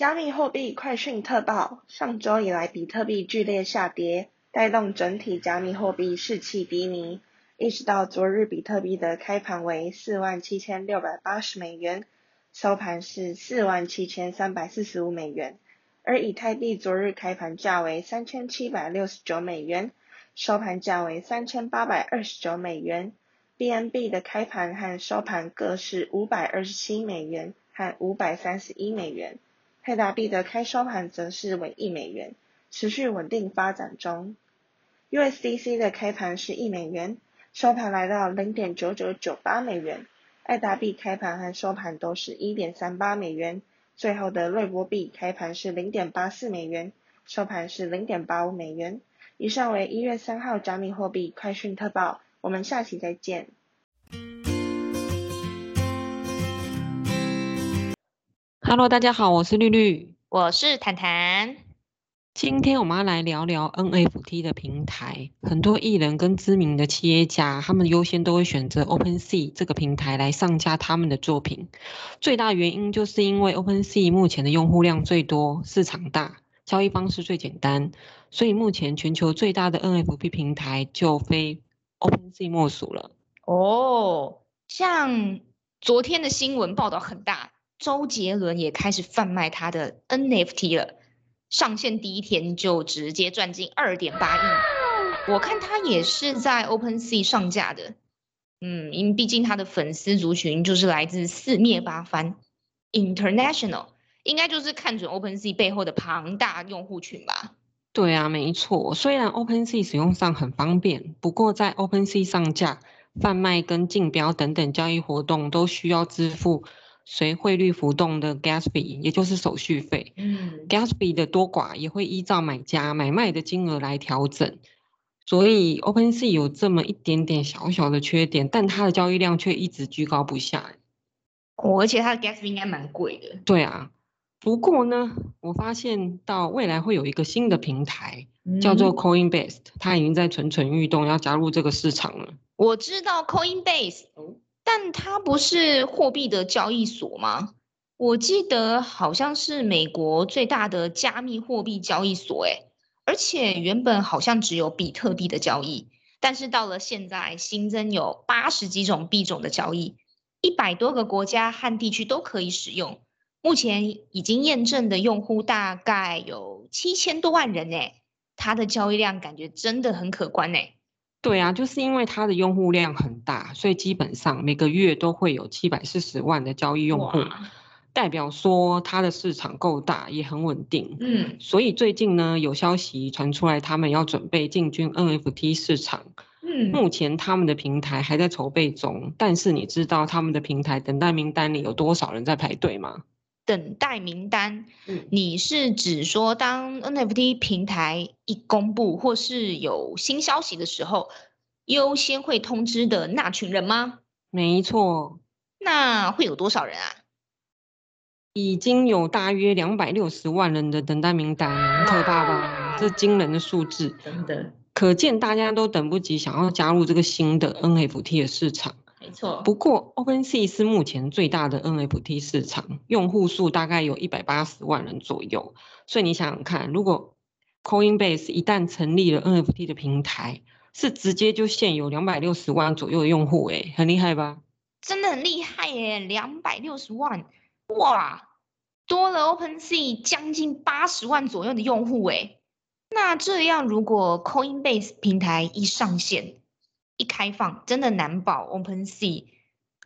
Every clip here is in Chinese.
加密货币快讯特报：上周以来，比特币剧烈下跌，带动整体加密货币士气低迷。一直到昨日，比特币的开盘为四万七千六百八十美元，收盘是四万七千三百四十五美元。而以太币昨日开盘价为三千七百六十九美元，收盘价为三千八百二十九美元。BNB 的开盘和收盘各是五百二十七美元和五百三十一美元。泰达币的开收盘则是为一美元，持续稳定发展中。USDC 的开盘是一美元，收盘来到零点九九九八美元。爱达币开盘和收盘都是一点三八美元。最后的瑞波币开盘是零点八四美元，收盘是零点八五美元。以上为一月三号加密货币快讯特报，我们下期再见。Hello，大家好，我是绿绿，我是坦坦。今天我们要来聊聊 NFT 的平台。很多艺人跟知名的企业家，他们优先都会选择 OpenSea 这个平台来上架他们的作品。最大原因就是因为 OpenSea 目前的用户量最多，市场大，交易方式最简单，所以目前全球最大的 NFT 平台就非 OpenSea 莫属了。哦，像昨天的新闻报道很大。周杰伦也开始贩卖他的 NFT 了，上线第一天就直接赚进二点八亿。我看他也是在 OpenSea 上架的，嗯，因为毕竟他的粉丝族群就是来自四面八方，International，应该就是看准 OpenSea 背后的庞大用户群吧。对啊，没错。虽然 OpenSea 使用上很方便，不过在 OpenSea 上架、贩卖跟竞标等等交易活动都需要支付。随汇率浮动的 gas fee，也就是手续费。嗯，gas fee 的多寡也会依照买家买卖的金额来调整。所以 OpenSea 有这么一点点小小的缺点，但它的交易量却一直居高不下。哦，而且它的 gas fee 应该蛮贵的。对啊，不过呢，我发现到未来会有一个新的平台，嗯、叫做 Coinbase，它已经在蠢蠢欲动，要加入这个市场了。我知道 Coinbase。但它不是货币的交易所吗？我记得好像是美国最大的加密货币交易所，诶，而且原本好像只有比特币的交易，但是到了现在新增有八十几种币种的交易，一百多个国家和地区都可以使用。目前已经验证的用户大概有七千多万人，诶，它的交易量感觉真的很可观，诶。对啊，就是因为它的用户量很大，所以基本上每个月都会有七百四十万的交易用户，代表说它的市场够大，也很稳定。嗯，所以最近呢，有消息传出来，他们要准备进军 NFT 市场。嗯，目前他们的平台还在筹备中，但是你知道他们的平台等待名单里有多少人在排队吗？等待名单，嗯，你是指说当 NFT 平台一公布或是有新消息的时候，优先会通知的那群人吗？没错。那会有多少人啊？已经有大约两百六十万人的等待名单，可怕吧？这惊人的数字，真的，可见大家都等不及想要加入这个新的 NFT 的市场。没错，不过 OpenSea 是目前最大的 NFT 市场，用户数大概有一百八十万人左右。所以你想想看，如果 Coinbase 一旦成立了 NFT 的平台，是直接就现有两百六十万左右的用户，诶，很厉害吧？真的很厉害耶，两百六十万，哇，多了 OpenSea 将近八十万左右的用户，诶，那这样如果 Coinbase 平台一上线，一开放，真的难保 OpenSea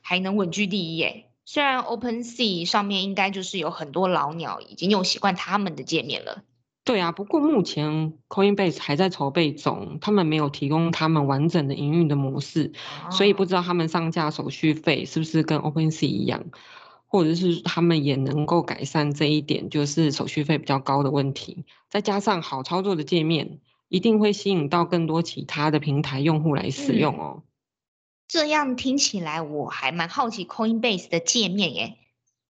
还能稳居第一耶。虽然 OpenSea 上面应该就是有很多老鸟已经用习惯他们的界面了。对啊，不过目前 Coinbase 还在筹备中，他们没有提供他们完整的营运的模式，哦，所以不知道他们上架手续费是不是跟 OpenSea 一样，或者是他们也能够改善这一点，就是手续费比较高的问题，再加上好操作的界面。一定会吸引到更多其他的平台用户来使用哦。嗯，这样听起来我还蛮好奇 Coinbase 的界面耶。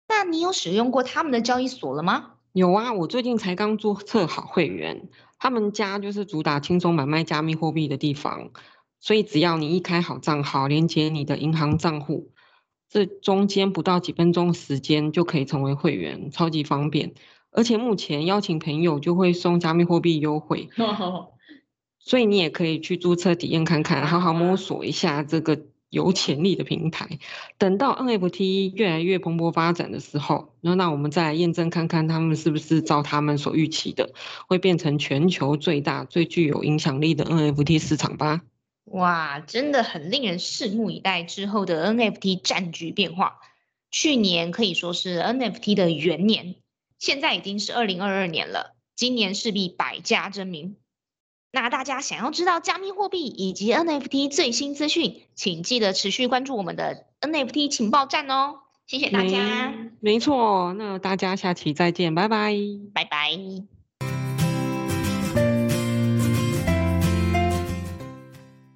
那你有使用过他们的交易所了吗？有啊，我最近才刚注册好会员。他们家就是主打轻松买卖加密货币的地方，所以只要你一开好账号，连接你的银行账户，这中间不到几分钟时间就可以成为会员，超级方便。而且目前邀请朋友就会送加密货币优惠，所以你也可以去注册体验看看，好好摸索一下这个有潜力的平台。等到 NFT 越来越蓬勃发展的时候，那那我们再来验证看看他们是不是照他们所预期的，会变成全球最大、最具有影响力的 NFT 市场吧。哇，真的很令人拭目以待之后的 NFT 战局变化。去年可以说是 NFT 的元年。现在已经是二零二二年了，今年势必百家争鸣。那大家想要知道加密货币以及 NFT 最新资讯，请记得持续关注我们的 NFT 情报站哦。谢谢大家。没错，那大家下期再见，拜拜。拜拜。